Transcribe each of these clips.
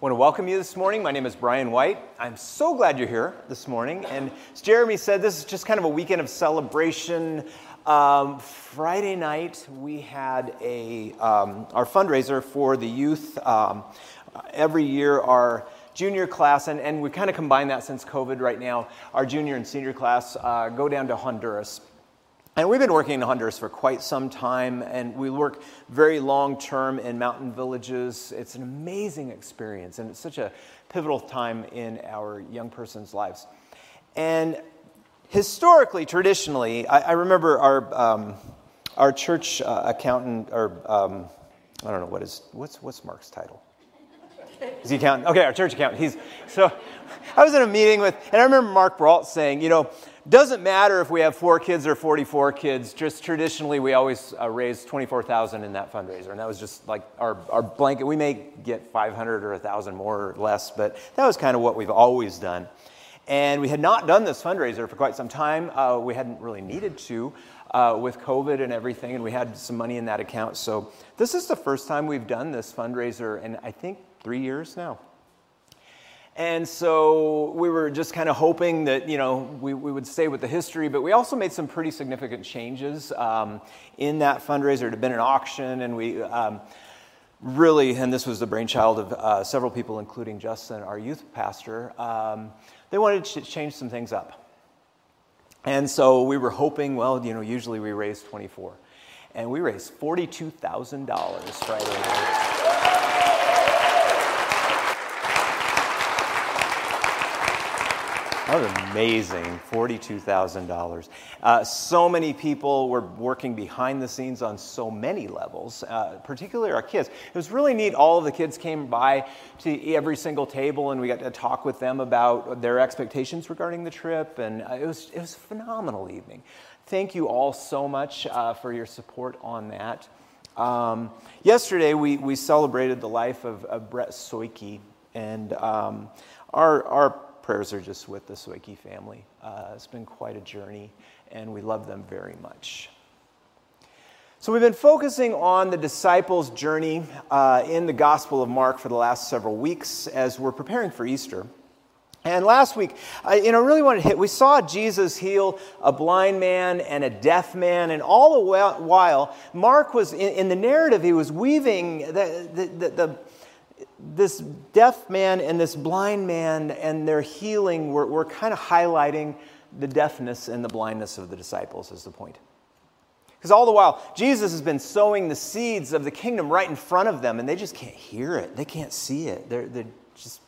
want to welcome you this morning. My name is Bryan White. I'm so glad you're here this morning. And as Jeremy said, this is just kind of a weekend of celebration. Um, Friday night, we had a, um, our fundraiser for the youth. Um, every year, our junior class, and, and we kind of combine that since COVID right now, our junior and senior class uh, go down to Honduras and we've been working in Honduras for quite some time, and we work very long term in mountain villages. It's an amazing experience, and it's such a pivotal time in our young person's lives. And historically, traditionally, I, I remember our, um, our church uh, accountant, or um, I don't know what is, what's, what's Mark's title? Is he accountant? Okay, our church accountant. He's, so I was in a meeting with, and I remember Mark Brault saying, you know, doesn't matter if we have four kids or 44 kids, just traditionally we always uh, raise 24,000 in that fundraiser. And that was just like our, our blanket. We may get 500 or 1,000 more or less, but that was kind of what we've always done. And we had not done this fundraiser for quite some time. Uh, we hadn't really needed to uh, with COVID and everything, and we had some money in that account. So this is the first time we've done this fundraiser in, I think, three years now. And so we were just kind of hoping that, you know, we, we would stay with the history, but we also made some pretty significant changes um, in that fundraiser. It had been an auction, and we um, really, and this was the brainchild of uh, several people, including Justin, our youth pastor, um, they wanted to change some things up. And so we were hoping, well, you know, usually we raise 24. And we raised $42,000 Friday night. That was amazing, $42,000. Uh, so many people were working behind the scenes on so many levels, uh, particularly our kids. It was really neat. All of the kids came by to every single table, and we got to talk with them about their expectations regarding the trip, and uh, it, was, it was a phenomenal evening. Thank you all so much uh, for your support on that. Um, yesterday, we, we celebrated the life of, of Brett Soike, and um, our, our prayers are just with the Soike family. Uh, it's been quite a journey, and we love them very much. So, we've been focusing on the disciples' journey uh, in the Gospel of Mark for the last several weeks as we're preparing for Easter. And last week, I you know, really wanted to hit, we saw Jesus heal a blind man and a deaf man, and all the while, Mark was, in, in the narrative, he was weaving the, the, the this deaf man and this blind man and their healing were, kind of highlighting the deafness and the blindness of the disciples, is the point. Because all the while, Jesus has been sowing the seeds of the kingdom right in front of them, and they just can't hear it. They can't see it. They're, they're just.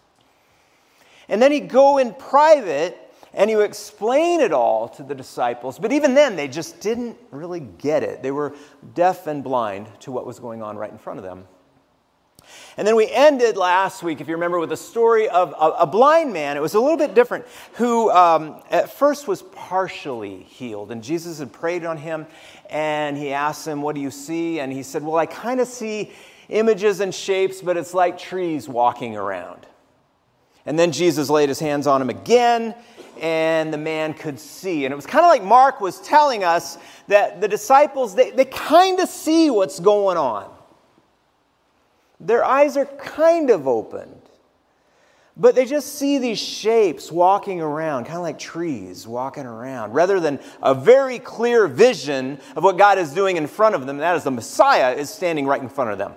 And then he'd go in private and he would explain it all to the disciples. But even then, they just didn't really get it. They were deaf and blind to what was going on right in front of them. And then we ended last week, if you remember, with a story of a, a blind man. It was a little bit different, who um, at first was partially healed. And Jesus had prayed on him, and he asked him, What do you see? And he said, Well, I kind of see images and shapes, but it's like trees walking around. And then Jesus laid his hands on him again, and the man could see. And it was kind of like Mark was telling us that the disciples, they, they kind of see what's going on. Their eyes are kind of opened, but they just see these shapes walking around, kind of like trees walking around, rather than a very clear vision of what God is doing in front of them. That is, the Messiah is standing right in front of them.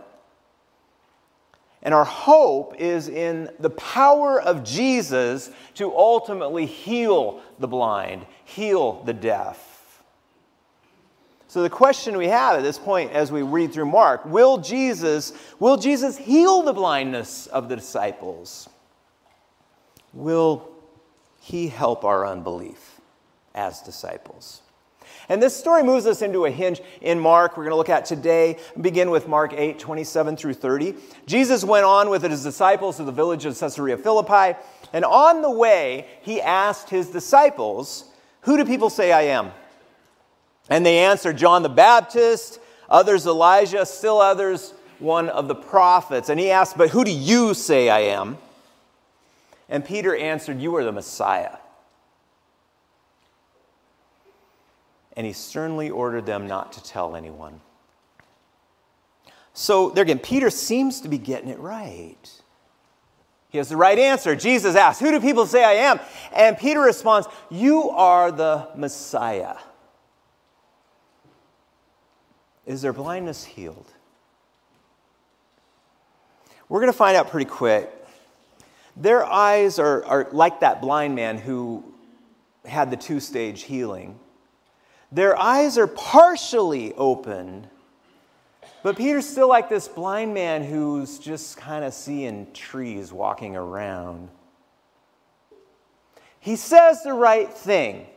And our hope is in the power of Jesus to ultimately heal the blind, heal the deaf. So the question we have at this point as we read through Mark, will Jesus will Jesus heal the blindness of the disciples? Will he help our unbelief as disciples? And this story moves us into a hinge in Mark. We're going to look at today. And begin with Mark 8, 27 through 30. Jesus went on with his disciples to the village of Caesarea Philippi, and on the way, he asked his disciples, Who do people say I am? And they answered John the Baptist, others Elijah, still others one of the prophets. And he asked, But who do you say I am? And Peter answered, You are the Messiah. And he sternly ordered them not to tell anyone. So, there again, Peter seems to be getting it right. He has the right answer. Jesus asks, Who do people say I am? And Peter responds, You are the Messiah. Is their blindness healed? We're going to find out pretty quick. Their eyes are, are like that blind man who had the two stage healing. Their eyes are partially open, but Peter's still like this blind man who's just kind of seeing trees walking around. He says the right thing.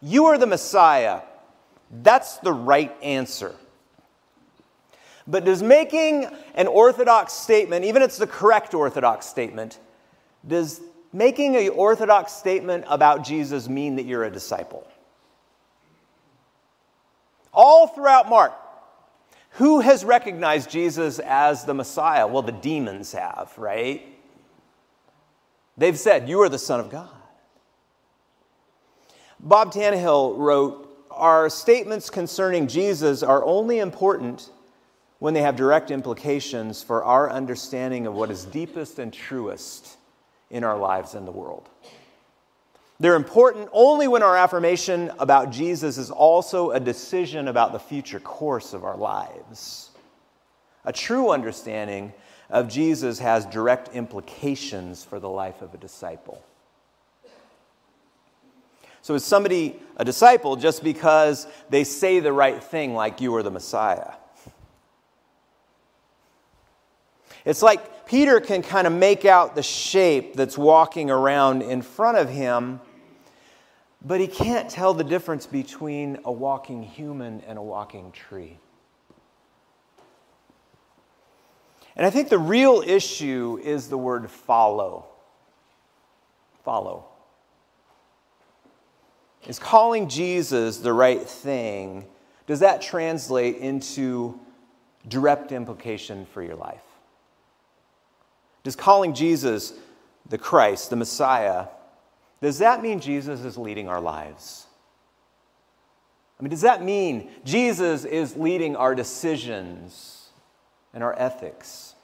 You are the Messiah. That's the right answer. But does making an orthodox statement, even if it's the correct orthodox statement, does making an orthodox statement about Jesus mean that you're a disciple? All throughout Mark, who has recognized Jesus as the Messiah? Well, the demons have, right? They've said, You are the Son of God. Bob Tannehill wrote, Our statements concerning Jesus are only important when they have direct implications for our understanding of what is deepest and truest in our lives and the world. They're important only when our affirmation about Jesus is also a decision about the future course of our lives. A true understanding of Jesus has direct implications for the life of a disciple. So, is somebody a disciple just because they say the right thing, like you are the Messiah? It's like Peter can kind of make out the shape that's walking around in front of him, but he can't tell the difference between a walking human and a walking tree. And I think the real issue is the word follow. Follow. Is calling Jesus the right thing, does that translate into direct implication for your life? Does calling Jesus the Christ, the Messiah, does that mean Jesus is leading our lives? I mean, does that mean Jesus is leading our decisions and our ethics?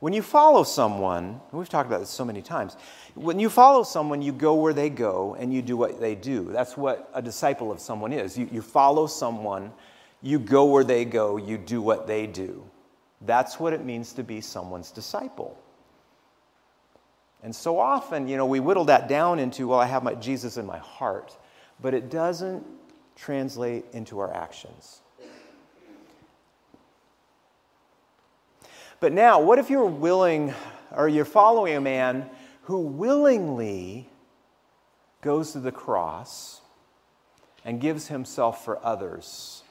When you follow someone, we've talked about this so many times, when you follow someone, you go where they go and you do what they do. That's what a disciple of someone is. You, you follow someone, you go where they go, you do what they do. That's what it means to be someone's disciple. And so often, you know, we whittle that down into, well, I have my Jesus in my heart, but it doesn't translate into our actions. But now, what if you're willing, or you're following a man who willingly goes to the cross and gives himself for others?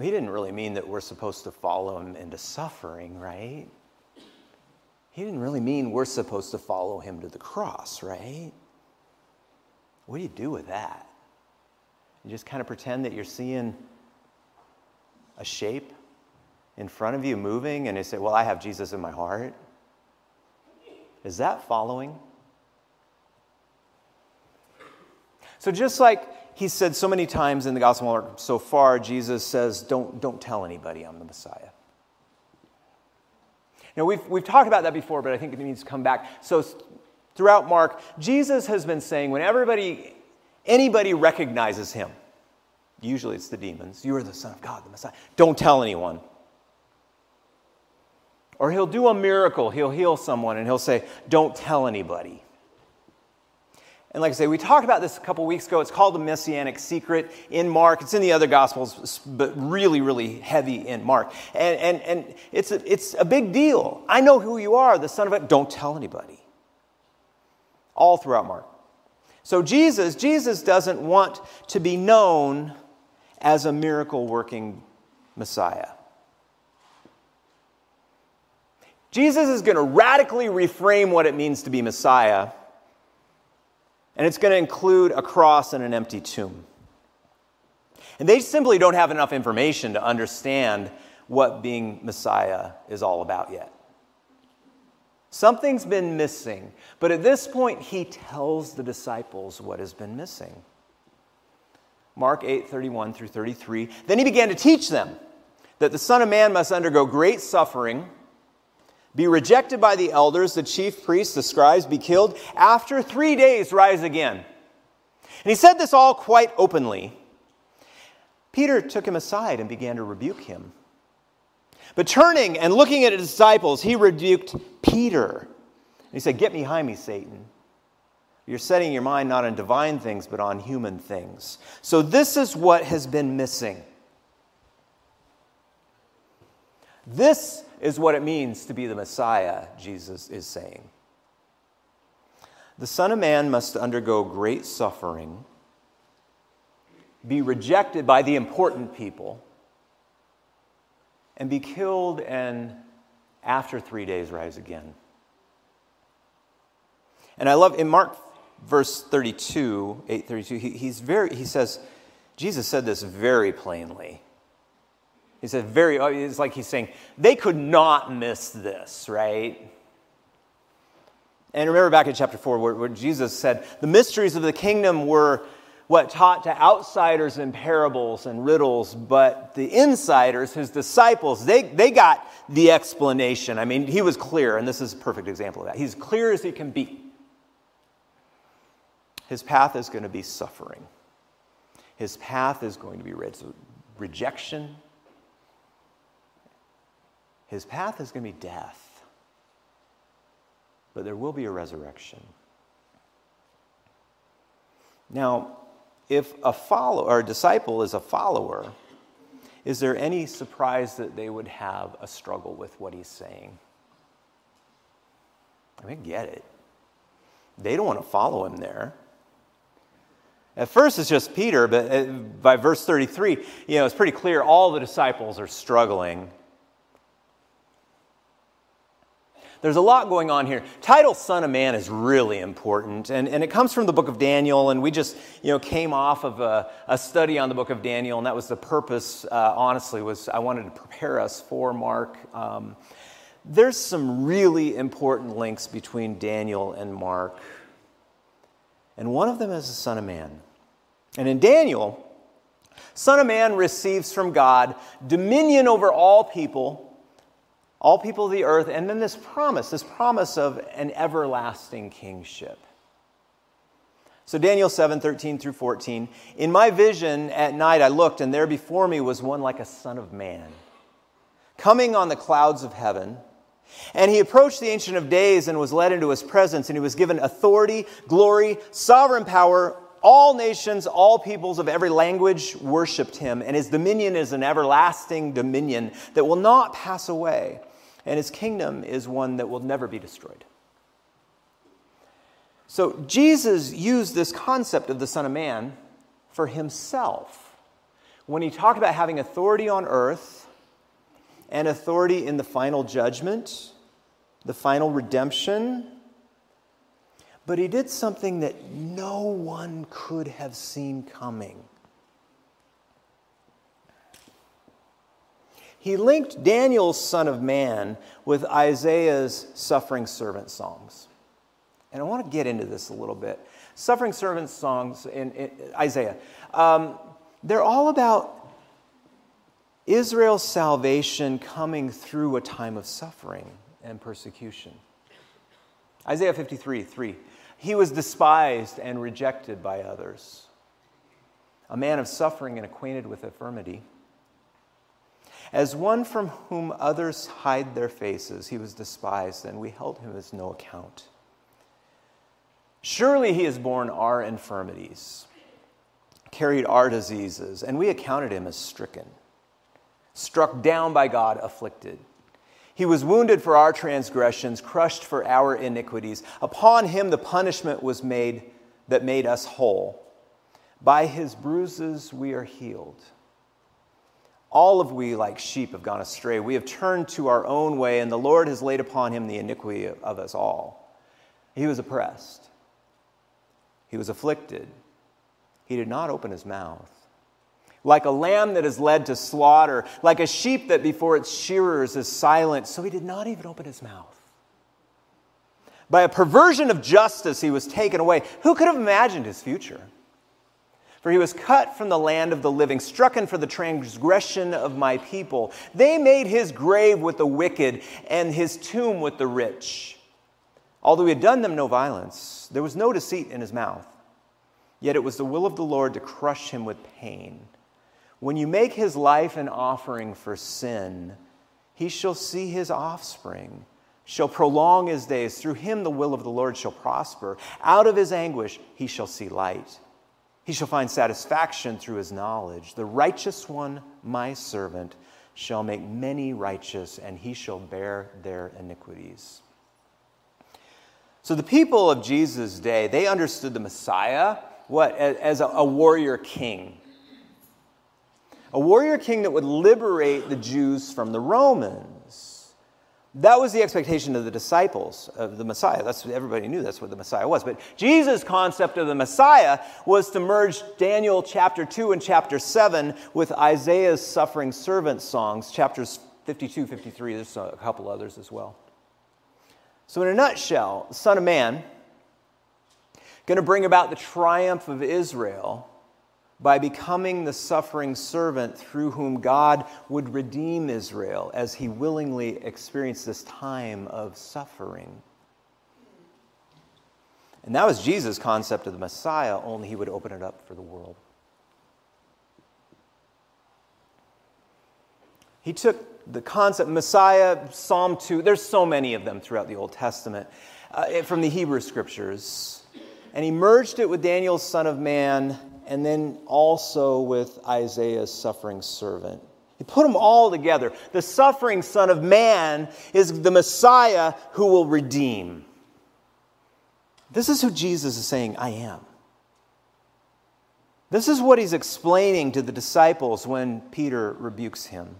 He didn't really mean that we're supposed to follow him into suffering, right? He didn't really mean we're supposed to follow him to the cross, right? What do you do with that? You just kind of pretend that you're seeing a shape in front of you moving and you say, Well, I have Jesus in my heart. Is that following? So, just like he said so many times in the Gospel of Mark so far, Jesus says, don't, don't tell anybody I'm the Messiah. Now, we've, we've talked about that before, but I think it needs to come back. So, throughout Mark, Jesus has been saying when everybody, anybody recognizes him, usually it's the demons, you are the Son of God, the Messiah, don't tell anyone. Or he'll do a miracle, he'll heal someone, and he'll say, don't tell anybody. And like I say, we talked about this a couple weeks ago. It's called the Messianic Secret in Mark. It's in the other Gospels, but really, really heavy in Mark. And, and, and it's, a, it's a big deal. I know who you are, the Son of God. Don't tell anybody. All throughout Mark. So Jesus, Jesus doesn't want to be known as a miracle working Messiah. Jesus is going to radically reframe what it means to be Messiah and it's going to include a cross and an empty tomb. And they simply don't have enough information to understand what being Messiah is all about yet. Something's been missing, but at this point, he tells the disciples what has been missing. Mark 8 31 through 33. Then he began to teach them that the Son of Man must undergo great suffering be rejected by the elders, the chief priests, the scribes, be killed, after three days rise again. And he said this all quite openly. Peter took him aside and began to rebuke him. But turning and looking at his disciples, he rebuked Peter. He said, Get behind me, Satan. You're setting your mind not on divine things, but on human things. So, this is what has been missing. This is what it means to be the Messiah, Jesus is saying. The Son of Man must undergo great suffering, be rejected by the important people, and be killed, and after three days rise again. And I love in Mark verse 32, 832, he, he's very, he says, Jesus said this very plainly. He said, very, uh, it's like he's saying, they could not miss this, right? And remember back in chapter 4 where, where Jesus said, the mysteries of the kingdom were what taught to outsiders in parables and riddles, but the insiders, his disciples, they, they got the explanation. I mean, he was clear, and this is a perfect example of that. He's clear as he can be. His path is going to be suffering. His path is going to be rejection. His path is going to be death. But there will be a resurrection. Now, if a follower or a disciple is a follower, is there any surprise that they would have a struggle with what he's saying? I mean, get it. They don't want to follow him there. At first, it's just Peter, but uh, by verse 33, you know, it's pretty clear all the disciples are struggling. There's a lot going on here. Title Son of Man is really important, and, and it comes from the book of Daniel, and we just, you know, came off of a, a study on the book of Daniel, and that was the purpose, uh, honestly, was I wanted to prepare us for Mark. Um, there's some really important links between Daniel and Mark and one of them is the Son of Man. And in Daniel, Son of Man receives from God dominion over all people, all people of the earth, and then this promise, this promise of an everlasting kingship. So, Daniel 7 13 through 14. In my vision at night I looked, and there before me was one like a son of man, coming on the clouds of heaven. And he approached the Ancient of Days and was led into his presence, and he was given authority, glory, sovereign power. All nations, all peoples of every language worshiped him, and his dominion is an everlasting dominion that will not pass away, and his kingdom is one that will never be destroyed. So Jesus used this concept of the Son of Man for himself. When he talked about having authority on earth, and authority in the final judgment, the final redemption. But he did something that no one could have seen coming. He linked Daniel's Son of Man with Isaiah's suffering servant songs. And I want to get into this a little bit. Suffering servant songs in, in Isaiah, um, they're all about Israel's salvation coming through a time of suffering and persecution. Isaiah 53 3. He was despised and rejected by others, a man of suffering and acquainted with infirmity. As one from whom others hide their faces, he was despised, and we held him as no account. Surely he has borne our infirmities, carried our diseases, and we accounted him as stricken struck down by God, afflicted. He was wounded for our transgressions, crushed for our iniquities. Upon him the punishment was made that made us whole. By his bruises we are healed. All of we, like sheep, have gone astray. We have turned to our own way, and the Lord has laid upon him the iniquity of us all. He was oppressed, he was afflicted. He did not open his mouth like a lamb that is led to slaughter, like a sheep that before its shearers is silent. So he did not even open his mouth. By a perversion of justice, he was taken away. Who could have imagined his future? For he was cut from the land of the living, stricken for the transgression of my people. They made his grave with the wicked and his tomb with the rich. Although he had done them no violence, there was no deceit in his mouth. Yet it was the will of the Lord to crush him with pain. When you make his life an offering for sin, he shall see his offspring, shall prolong his days. Through him the will of the Lord shall prosper. Out of his anguish he shall see light. He shall find satisfaction through his knowledge. The righteous one, my servant, shall make many righteous, and he shall bear their iniquities. So the people of Jesus' day, they understood the Messiah what as a, warrior king. A warrior king that would liberate the Jews from the Romans. That was the expectation of the disciples of the Messiah. That's everybody knew that's what the Messiah was. But Jesus' concept of the Messiah was to merge Daniel chapter 2 and chapter 7 with Isaiah's suffering servant songs, chapters 52, 53. There's a couple others as well. So, in a nutshell, the Son of Man going to bring about the triumph of Israel by becoming the suffering servant through whom God would redeem Israel as he willingly experienced this time of suffering. And that was Jesus' concept of the Messiah, only he would open it up for the world. He took the concept, Messiah, Psalm 2, there's so many of them throughout the Old Testament, uh, from the Hebrew scriptures, and he merged it with Daniel's Son of Man and then also with Isaiah's suffering servant. He put them all together. The suffering Son of Man is the Messiah who will redeem. This is who Jesus is saying, I am. This is what he's explaining to the disciples when Peter rebukes him.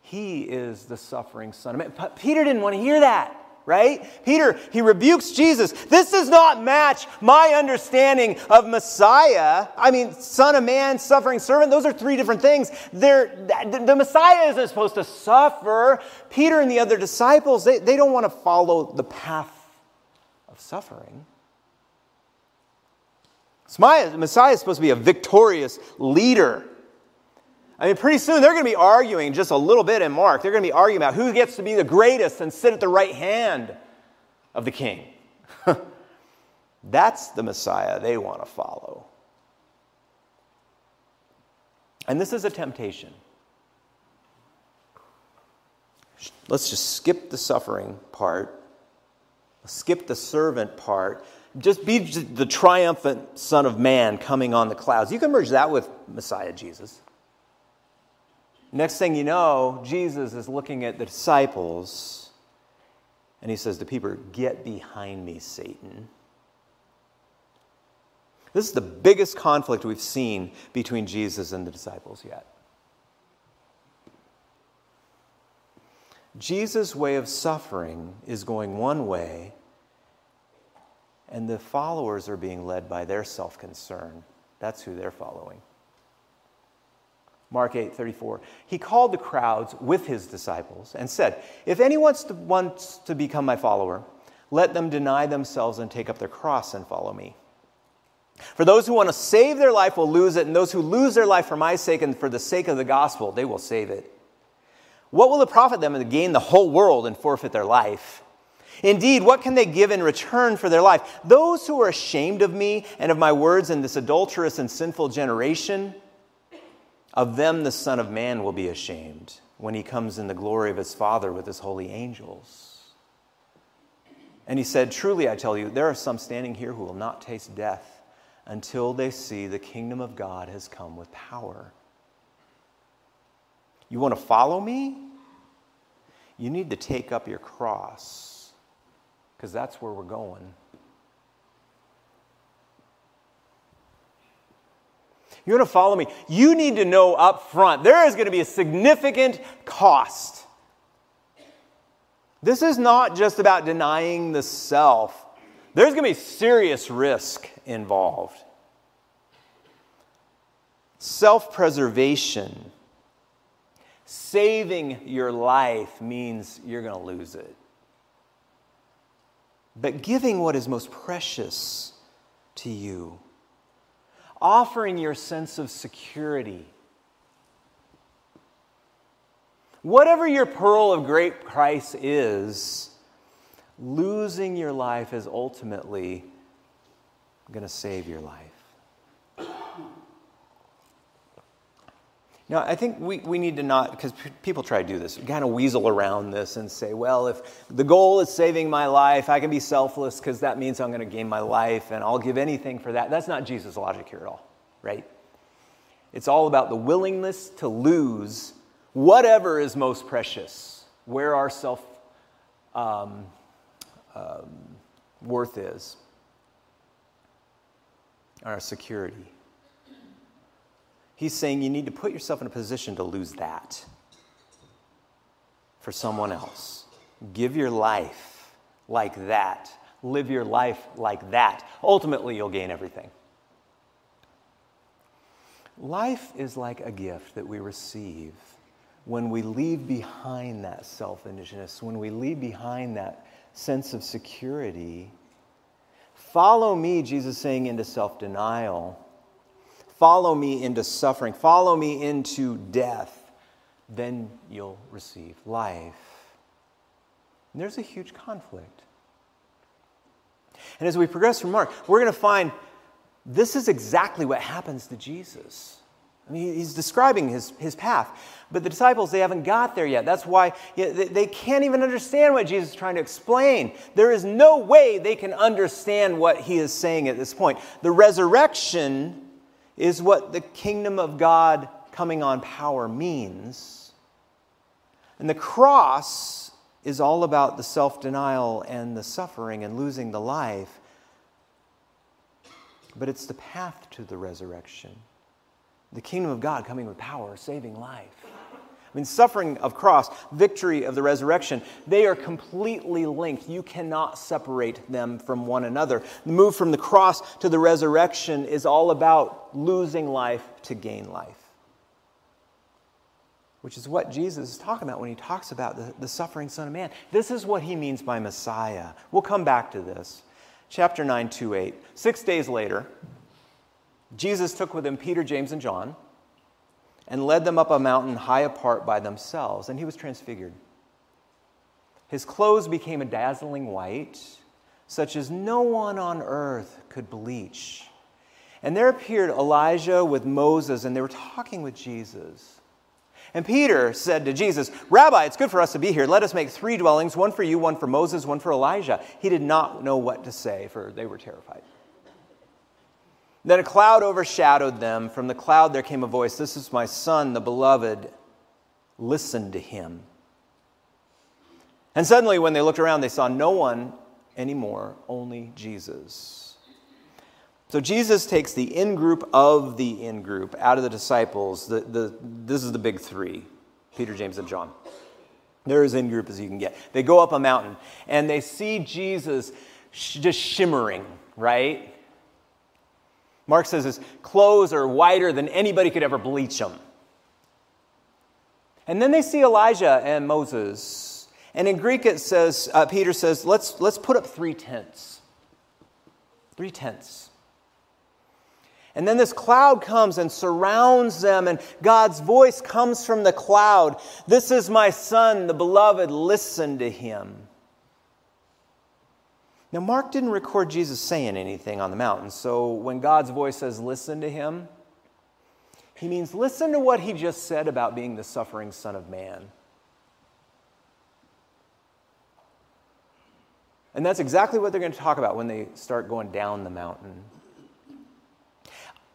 He is the suffering Son of Man. But Peter didn't want to hear that right? Peter, he rebukes Jesus. This does not match my understanding of Messiah. I mean, Son of Man, suffering servant, those are three different things. They're, the Messiah isn't supposed to suffer. Peter and the other disciples, they, they don't want to follow the path of suffering. Messiah is supposed to be a victorious leader. I mean, pretty soon they're going to be arguing just a little bit in Mark. They're going to be arguing about who gets to be the greatest and sit at the right hand of the king. That's the Messiah they want to follow. And this is a temptation. Let's just skip the suffering part, skip the servant part. Just be the triumphant Son of Man coming on the clouds. You can merge that with Messiah Jesus. Next thing you know, Jesus is looking at the disciples and he says to Peter, Get behind me, Satan. This is the biggest conflict we've seen between Jesus and the disciples yet. Jesus' way of suffering is going one way, and the followers are being led by their self concern. That's who they're following. Mark 8, 34. He called the crowds with his disciples and said, If anyone wants to become my follower, let them deny themselves and take up their cross and follow me. For those who want to save their life will lose it, and those who lose their life for my sake and for the sake of the gospel, they will save it. What will it profit them to gain the whole world and forfeit their life? Indeed, what can they give in return for their life? Those who are ashamed of me and of my words in this adulterous and sinful generation, of them the Son of Man will be ashamed when he comes in the glory of his Father with his holy angels. And he said, Truly, I tell you, there are some standing here who will not taste death until they see the kingdom of God has come with power. You want to follow me? You need to take up your cross, because that's where we're going. You're going to follow me. You need to know up front there is going to be a significant cost. This is not just about denying the self, there's going to be serious risk involved. Self preservation, saving your life means you're going to lose it. But giving what is most precious to you offering your sense of security. Whatever your pearl of great price is, losing your life is ultimately going to save your life. Now, I think we, we need to not, because p- people try to do this, kind of weasel around this and say, well, if the goal is saving my life, I can be selfless because that means I'm going to gain my life and I'll give anything for that. That's not Jesus' logic here at all, right? It's all about the willingness to lose whatever is most precious, where our self um, um, worth is, our security. He's saying you need to put yourself in a position to lose that for someone else. Give your life like that. Live your life like that. Ultimately, you'll gain everything. Life is like a gift that we receive when we leave behind that selfishness, when we leave behind that sense of security. Follow me, Jesus saying, into self denial Follow me into suffering, follow me into death, then you'll receive life. And there's a huge conflict. And as we progress from Mark, we're going to find this is exactly what happens to Jesus. I mean, he's describing his, his path. But the disciples, they haven't got there yet. That's why they can't even understand what Jesus is trying to explain. There is no way they can understand what he is saying at this point. The resurrection is what the kingdom of God coming on power means. And the cross is all about the self denial and the suffering and losing the life. But it's the path to the resurrection. The kingdom of God coming with power, saving life. I mean, suffering of cross, victory of the resurrection, they are completely linked. You cannot separate them from one another. The move from the cross to the resurrection is all about losing life to gain life, which is what Jesus is talking about when he talks about the, the suffering Son of Man. This is what he means by Messiah. We'll come back to this. Chapter 9, 2 8. Six days later, Jesus took with him Peter, James, and John and led them up a mountain high apart by themselves, and he was transfigured. His clothes became a dazzling white, such as no one on earth could bleach. And there appeared Elijah with Moses, and they were talking with Jesus. And Peter said to Jesus, Rabbi, it's good for us to be here. Let us make three dwellings one for you, one for Moses, one for Elijah. He did not know what to say, for they were terrified. Then a cloud overshadowed them. From the cloud there came a voice This is my son, the beloved. Listen to him. And suddenly, when they looked around, they saw no one anymore, only Jesus. So Jesus takes the in group of the in group out of the disciples. The, the, this is the big three Peter, James, and John. They're as in group as you can get. They go up a mountain and they see Jesus sh- just shimmering, right? Mark says his clothes are whiter than anybody could ever bleach them. And then they see Elijah and Moses. And in Greek, it says, uh, Peter says, let's, let's put up three tents. Three tents. And then this cloud comes and surrounds them, and God's voice comes from the cloud This is my son, the beloved, listen to him. Now, Mark didn't record Jesus saying anything on the mountain, so when God's voice says, listen to him, he means listen to what he just said about being the suffering Son of Man. And that's exactly what they're going to talk about when they start going down the mountain.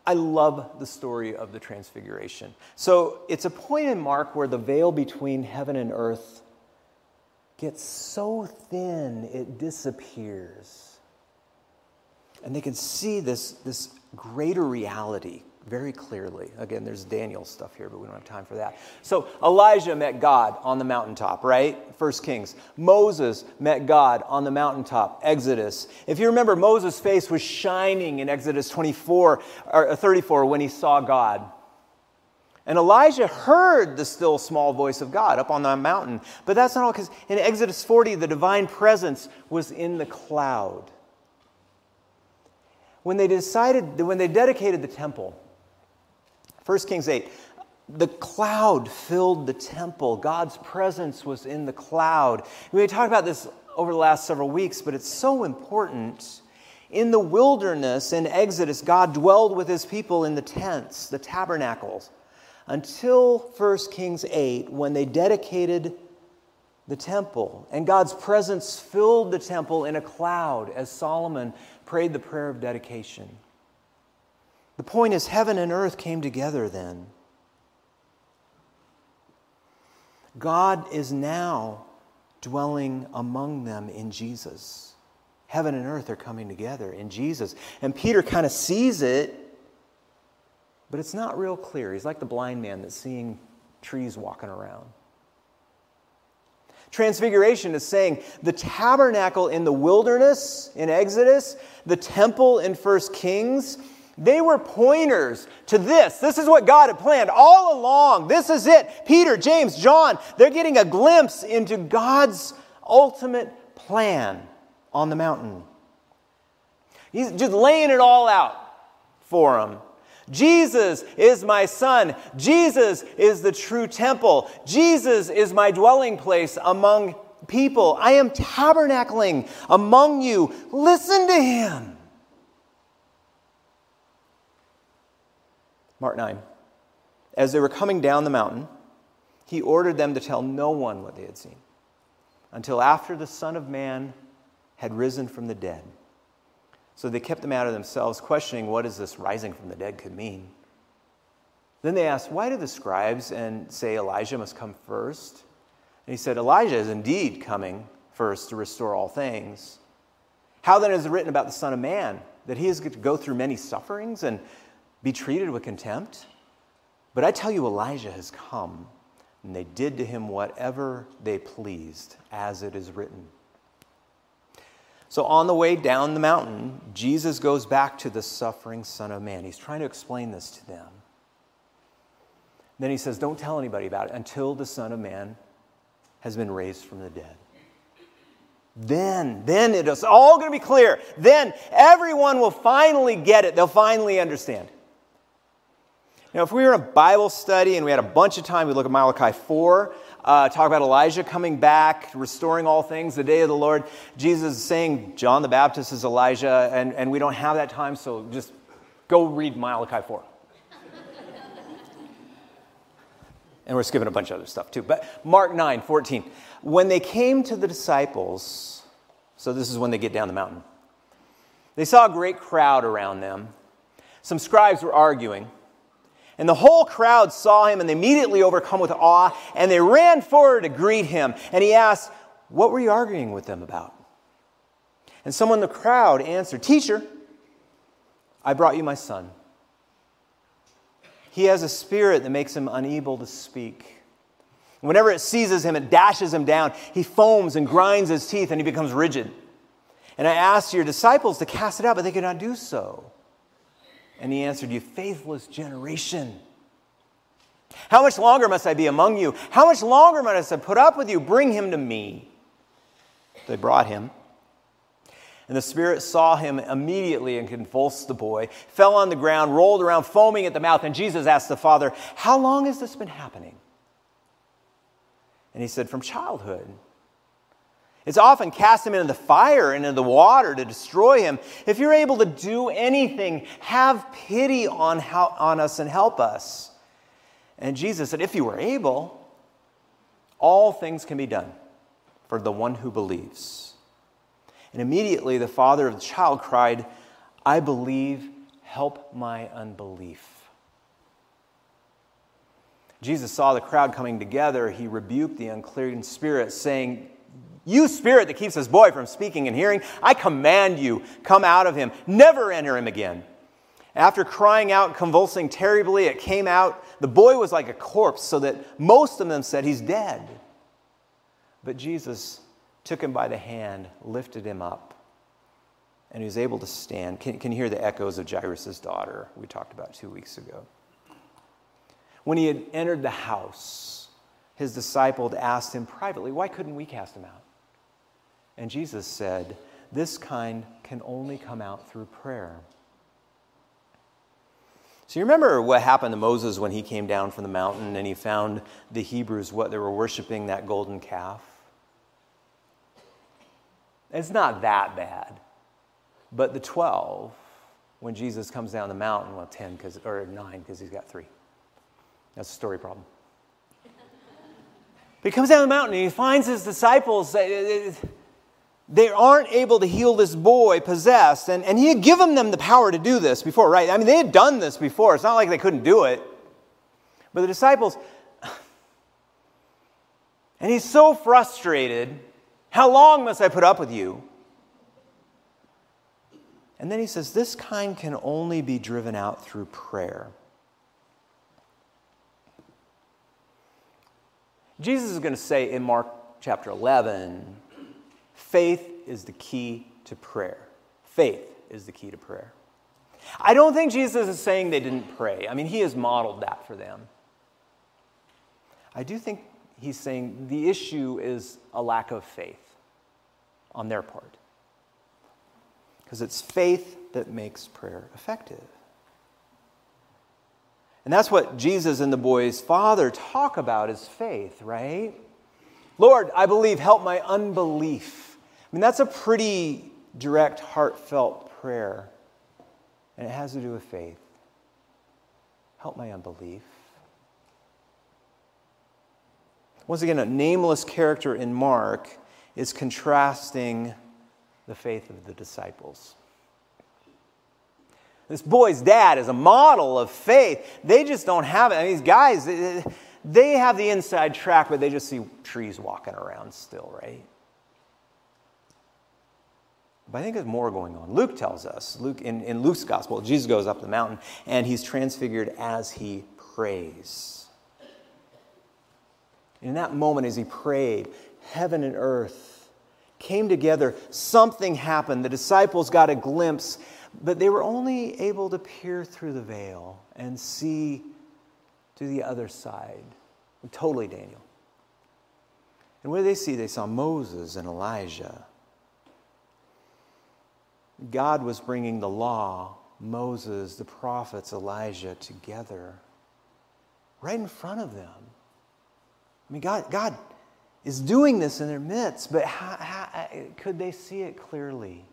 I love the story of the Transfiguration. So it's a point in Mark where the veil between heaven and earth gets so thin it disappears. And they can see this, this greater reality very clearly. Again, there's Daniel stuff here, but we don't have time for that. So Elijah met God on the mountaintop, right? First Kings. Moses met God on the mountaintop, Exodus. If you remember, Moses' face was shining in Exodus 24 or 34 when he saw God. And Elijah heard the still small voice of God up on the mountain. But that's not all, because in Exodus 40, the divine presence was in the cloud. when they decided, when they dedicated the temple, 1 Kings 8, the cloud filled the temple. God's presence was in the cloud. We talked about this over the last several weeks, but it's so important. In the wilderness in Exodus, God dwelled with his people in the tents, the tabernacles, until 1 Kings 8, when they dedicated the temple. And God's presence filled the temple in a cloud as Solomon prayed the prayer of dedication. The point is, heaven and earth came together then. God is now dwelling among them in Jesus. Heaven and earth are coming together in Jesus. And Peter kind of sees it, but it's not real clear. He's like the blind man that's seeing trees walking around. Transfiguration is saying the tabernacle in the wilderness in Exodus, the temple in First Kings, they were pointers to this. This is what God had planned all along. This is it. Peter, James, John, they're getting a glimpse into God's ultimate plan on the mountain. He's just laying it all out for them. Jesus is my son. Jesus is the true temple. Jesus is my dwelling place among people. I am tabernacling among you. Listen to him. Mark 9. As they were coming down the mountain, he ordered them to tell no one what they had seen until after the Son of Man had risen from the dead. So they kept them out of themselves, questioning what is this rising from the dead could mean. Then they asked, Why do the scribes and say Elijah must come first? And he said, Elijah is indeed coming first to restore all things. How then is it written about the Son of Man? That he is to go through many sufferings and be treated with contempt? But I tell you, Elijah has come, and they did to him whatever they pleased, as it is written. So, on the way down the mountain, Jesus goes back to the suffering Son of Man. He's trying to explain this to them. Then he says, Don't tell anybody about it until the Son of Man has been raised from the dead. Then, then it is all going to be clear. Then everyone will finally get it. They'll finally understand. Now, if we were in a Bible study and we had a bunch of time, we'd look at Malachi 4, uh, talk about Elijah coming back, restoring all things, the day of the Lord. Jesus is saying John the Baptist is Elijah, and, and we don't have that time, so just go read Malachi 4. and we're skipping a bunch of other stuff too. But Mark 9, 14. When they came to the disciples, so this is when they get down the mountain, they saw a great crowd around them. Some scribes were arguing. And the whole crowd saw him and they immediately overcome with awe and they ran forward to greet him. And he asked, What were you arguing with them about? And someone in the crowd answered, Teacher, I brought you my son. He has a spirit that makes him unable to speak. Whenever it seizes him, it dashes him down. He foams and grinds his teeth and he becomes rigid. And I asked your disciples to cast it out, but they could not do so. And he answered, You faithless generation. How much longer must I be among you? How much longer must I put up with you? Bring him to me. They brought him. And the Spirit saw him immediately and convulsed the boy, fell on the ground, rolled around, foaming at the mouth. And Jesus asked the father, How long has this been happening? And he said, From childhood. It's often cast him into the fire and into the water to destroy him. If you're able to do anything, have pity on, how, on us and help us. And Jesus said, If you were able, all things can be done for the one who believes. And immediately the father of the child cried, I believe, help my unbelief. Jesus saw the crowd coming together. He rebuked the unclean spirit, saying, you spirit that keeps this boy from speaking and hearing, I command you, come out of him. Never enter him again. After crying out, convulsing terribly, it came out. The boy was like a corpse, so that most of them said, He's dead. But Jesus took him by the hand, lifted him up, and he was able to stand. Can, can you hear the echoes of Jairus' daughter we talked about two weeks ago? When he had entered the house, his disciple asked him privately, Why couldn't we cast him out? And Jesus said, This kind can only come out through prayer. So you remember what happened to Moses when he came down from the mountain and he found the Hebrews what they were worshiping that golden calf? It's not that bad. But the 12, when Jesus comes down the mountain, well, 10 cause, or 9 because he's got three. That's a story problem. he comes down the mountain and he finds his disciples. They aren't able to heal this boy possessed. And, and he had given them the power to do this before, right? I mean, they had done this before. It's not like they couldn't do it. But the disciples, and he's so frustrated. How long must I put up with you? And then he says, This kind can only be driven out through prayer. Jesus is going to say in Mark chapter 11, faith is the key to prayer. Faith is the key to prayer. I don't think Jesus is saying they didn't pray. I mean, he has modeled that for them. I do think he's saying the issue is a lack of faith on their part. Because it's faith that makes prayer effective. And that's what Jesus and the boy's father talk about is faith, right? Lord, I believe, help my unbelief. I mean, that's a pretty direct, heartfelt prayer. And it has to do with faith. Help my unbelief. Once again, a nameless character in Mark is contrasting the faith of the disciples. This boy's dad is a model of faith. They just don't have it. I mean, these guys, they have the inside track, but they just see trees walking around still, right? But I think there's more going on. Luke tells us, Luke in, in Luke's gospel, Jesus goes up the mountain and he's transfigured as he prays. In that moment, as he prayed, heaven and earth came together. Something happened. The disciples got a glimpse, but they were only able to peer through the veil and see to the other side. Totally Daniel. And what did they see? They saw Moses and Elijah. God was bringing the law, Moses, the prophets, Elijah together right in front of them. I mean, God, God is doing this in their midst, but how, how, could they see it clearly?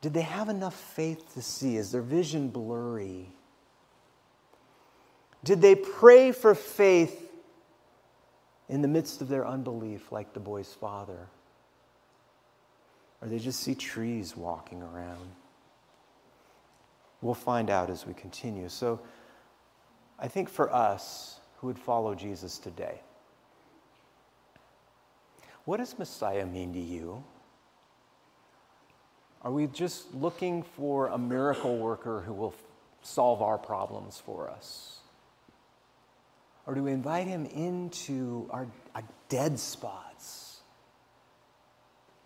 Did they have enough faith to see? Is their vision blurry? Did they pray for faith in the midst of their unbelief, like the boy's father? Or they just see trees walking around? We'll find out as we continue. So I think for us who would follow Jesus today, what does Messiah mean to you? Are we just looking for a miracle worker who will solve our problems for us? Or do we invite him into our, our dead spots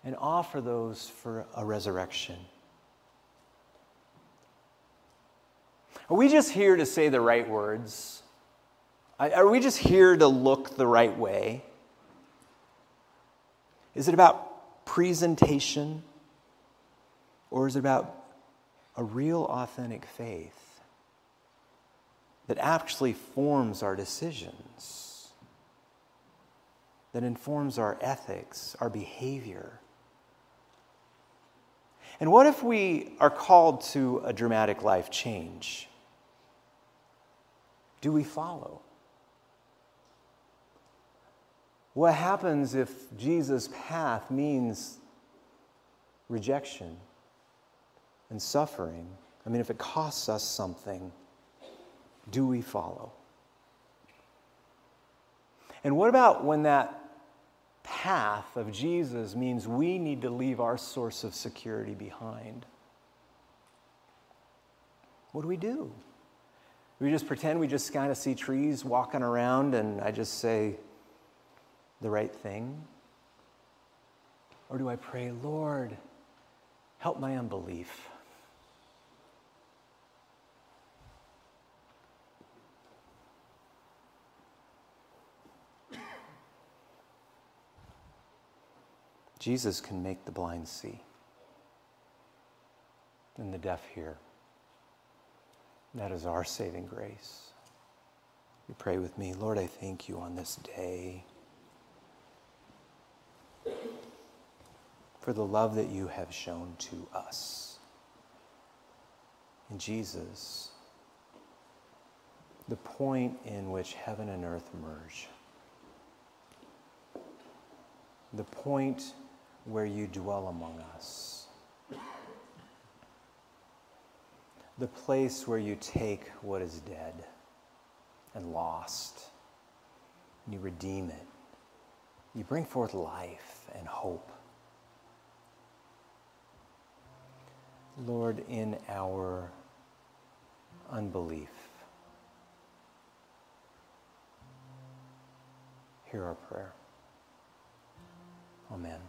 and offer those for a resurrection? Are we just here to say the right words? Are we just here to look the right way? Is it about presentation? Or is it about a real, authentic faith? that actually forms our decisions, that informs our ethics, our behavior. And what if we are called to a dramatic life change? Do we follow? What happens if Jesus' path means rejection and suffering? I mean, if it costs us something do we follow? And what about when that path of Jesus means we need to leave our source of security behind? What do we do? We just pretend we just kind of see trees walking around and I just say the right thing? Or do I pray, Lord, help my unbelief? Jesus can make the blind see and the deaf hear. That is our saving grace. You pray with me. Lord, I thank you on this day for the love that you have shown to us. In Jesus, the point in which heaven and earth merge, the point where you dwell among us, the place where you take what is dead and lost, and you redeem it. You bring forth life and hope. Lord, in our unbelief, hear our prayer. Amen.